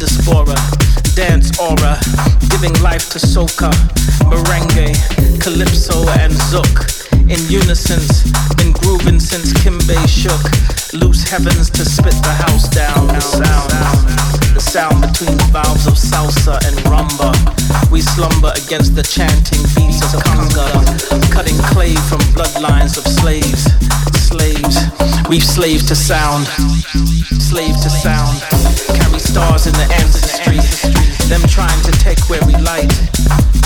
diaspora. Dance aura. Giving life to soca. Merengue. Calypso and zouk in unison, been grooving since Kimbe shook. Loose heavens to spit the house down. The sound, the sound between the valves of salsa and rumba. We slumber against the chanting beats of conga, cutting clay from bloodlines of slaves. Slaves, we've slaved to sound, slave to sound. Carry stars in the ancestry, them trying to take where we light.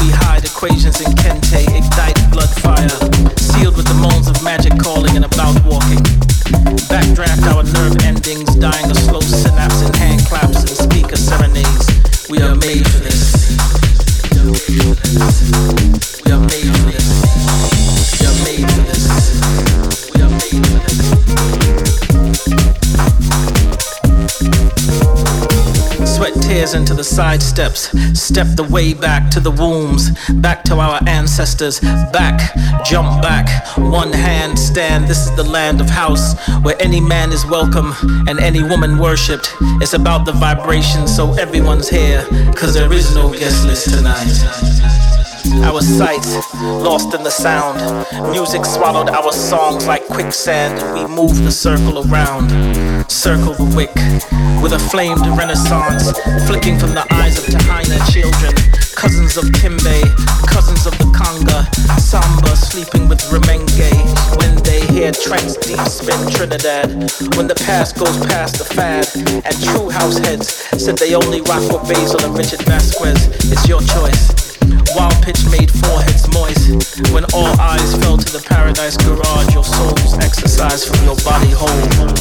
We hide equations in kente, ignite blood fire, sealed with the moans of magic calling and about walking. Backdraft our nerve endings, dying a slow synapse in hand claps and speaker serenades. We are made this. Into the side steps. Step the way back to the wombs, back to our ancestors. Back, jump back, one hand stand. This is the land of house where any man is welcome and any woman worshipped. It's about the vibration, so everyone's here. Cause there is no guest list tonight. Our sight lost in the sound. Music swallowed our songs like quicksand. We move the circle around. Circle the wick with a flamed renaissance flicking from the eyes of Tahaina children. Cousins of Kimbe, cousins of the Conga. Samba sleeping with Remenge. When they hear trance deep spin Trinidad. When the past goes past the fad. And true house heads said they only rock with Basil and Richard Vasquez. It's your choice. Wild pitch made foreheads moist. When all eyes fell to the paradise garage, your soul's exercise from your body home